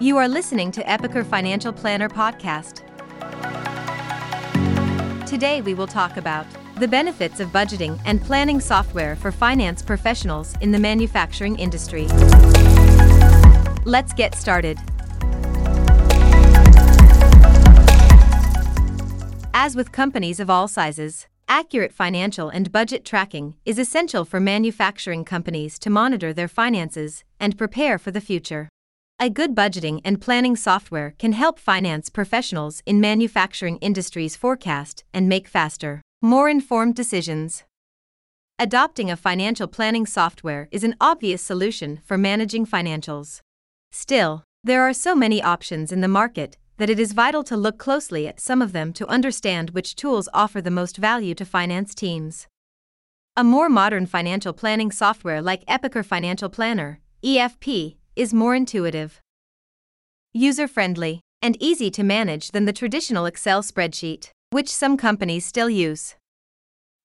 You are listening to Epicor Financial Planner Podcast. Today we will talk about the benefits of budgeting and planning software for finance professionals in the manufacturing industry. Let's get started. As with companies of all sizes, accurate financial and budget tracking is essential for manufacturing companies to monitor their finances and prepare for the future. A good budgeting and planning software can help finance professionals in manufacturing industries forecast and make faster, more informed decisions. Adopting a financial planning software is an obvious solution for managing financials. Still, there are so many options in the market that it is vital to look closely at some of them to understand which tools offer the most value to finance teams. A more modern financial planning software like Epicor Financial Planner, EFP, is more intuitive, user friendly, and easy to manage than the traditional Excel spreadsheet, which some companies still use.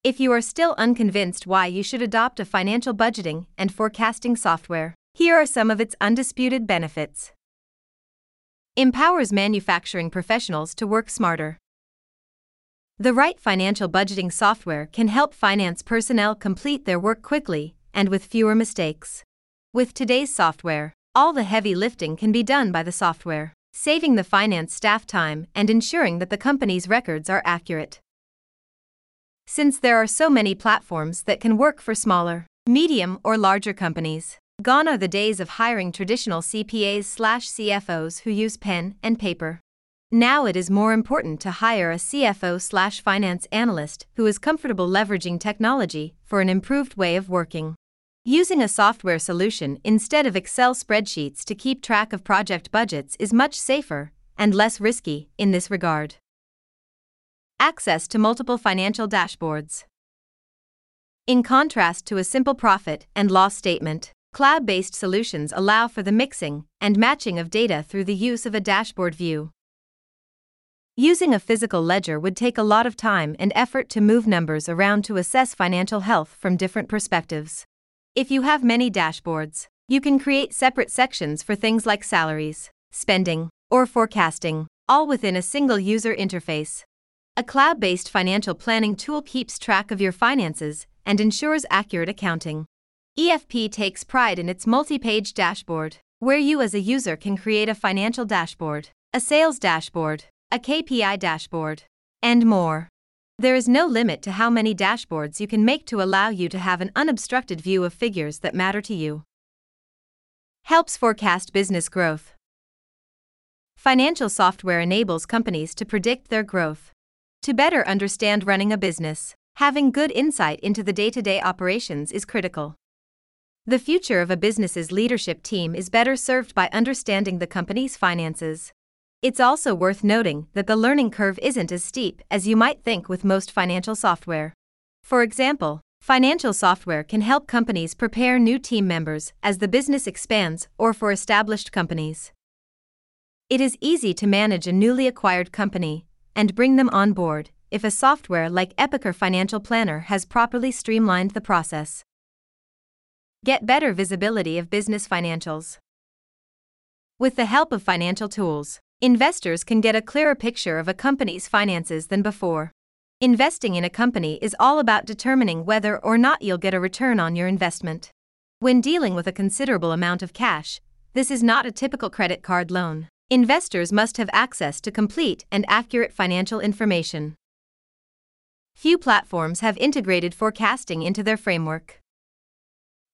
If you are still unconvinced why you should adopt a financial budgeting and forecasting software, here are some of its undisputed benefits. Empowers manufacturing professionals to work smarter. The right financial budgeting software can help finance personnel complete their work quickly and with fewer mistakes. With today's software, all the heavy lifting can be done by the software, saving the finance staff time and ensuring that the company's records are accurate. Since there are so many platforms that can work for smaller, medium, or larger companies, gone are the days of hiring traditional CPAs slash CFOs who use pen and paper. Now it is more important to hire a CFO slash finance analyst who is comfortable leveraging technology for an improved way of working. Using a software solution instead of Excel spreadsheets to keep track of project budgets is much safer and less risky in this regard. Access to multiple financial dashboards. In contrast to a simple profit and loss statement, cloud based solutions allow for the mixing and matching of data through the use of a dashboard view. Using a physical ledger would take a lot of time and effort to move numbers around to assess financial health from different perspectives. If you have many dashboards, you can create separate sections for things like salaries, spending, or forecasting, all within a single user interface. A cloud based financial planning tool keeps track of your finances and ensures accurate accounting. EFP takes pride in its multi page dashboard, where you as a user can create a financial dashboard, a sales dashboard, a KPI dashboard, and more. There is no limit to how many dashboards you can make to allow you to have an unobstructed view of figures that matter to you. Helps forecast business growth. Financial software enables companies to predict their growth. To better understand running a business, having good insight into the day to day operations is critical. The future of a business's leadership team is better served by understanding the company's finances. It's also worth noting that the learning curve isn't as steep as you might think with most financial software. For example, financial software can help companies prepare new team members as the business expands or for established companies. It is easy to manage a newly acquired company and bring them on board if a software like Epicor Financial Planner has properly streamlined the process. Get better visibility of business financials. With the help of financial tools, Investors can get a clearer picture of a company's finances than before. Investing in a company is all about determining whether or not you'll get a return on your investment. When dealing with a considerable amount of cash, this is not a typical credit card loan. Investors must have access to complete and accurate financial information. Few platforms have integrated forecasting into their framework,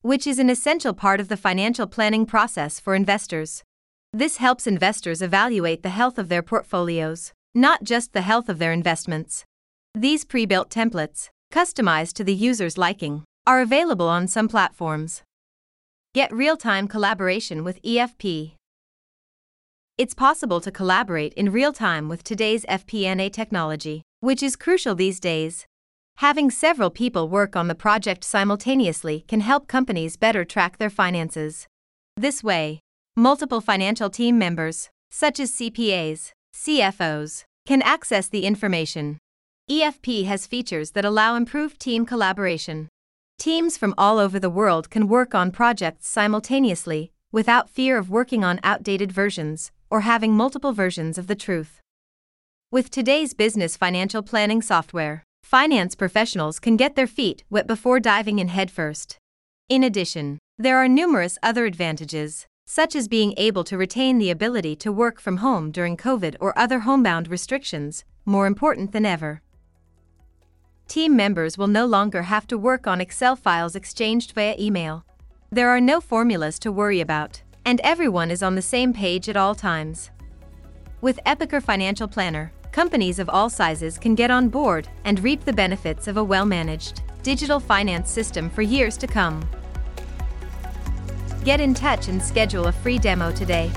which is an essential part of the financial planning process for investors. This helps investors evaluate the health of their portfolios, not just the health of their investments. These pre built templates, customized to the user's liking, are available on some platforms. Get real time collaboration with EFP. It's possible to collaborate in real time with today's FP&A technology, which is crucial these days. Having several people work on the project simultaneously can help companies better track their finances. This way, Multiple financial team members, such as CPAs, CFOs, can access the information. EFP has features that allow improved team collaboration. Teams from all over the world can work on projects simultaneously, without fear of working on outdated versions or having multiple versions of the truth. With today's business financial planning software, finance professionals can get their feet wet before diving in headfirst. In addition, there are numerous other advantages, such as being able to retain the ability to work from home during COVID or other homebound restrictions, more important than ever. Team members will no longer have to work on Excel files exchanged via email. There are no formulas to worry about, and everyone is on the same page at all times. With Epicor Financial Planner, companies of all sizes can get on board and reap the benefits of a well managed, digital finance system for years to come. Get in touch and schedule a free demo today.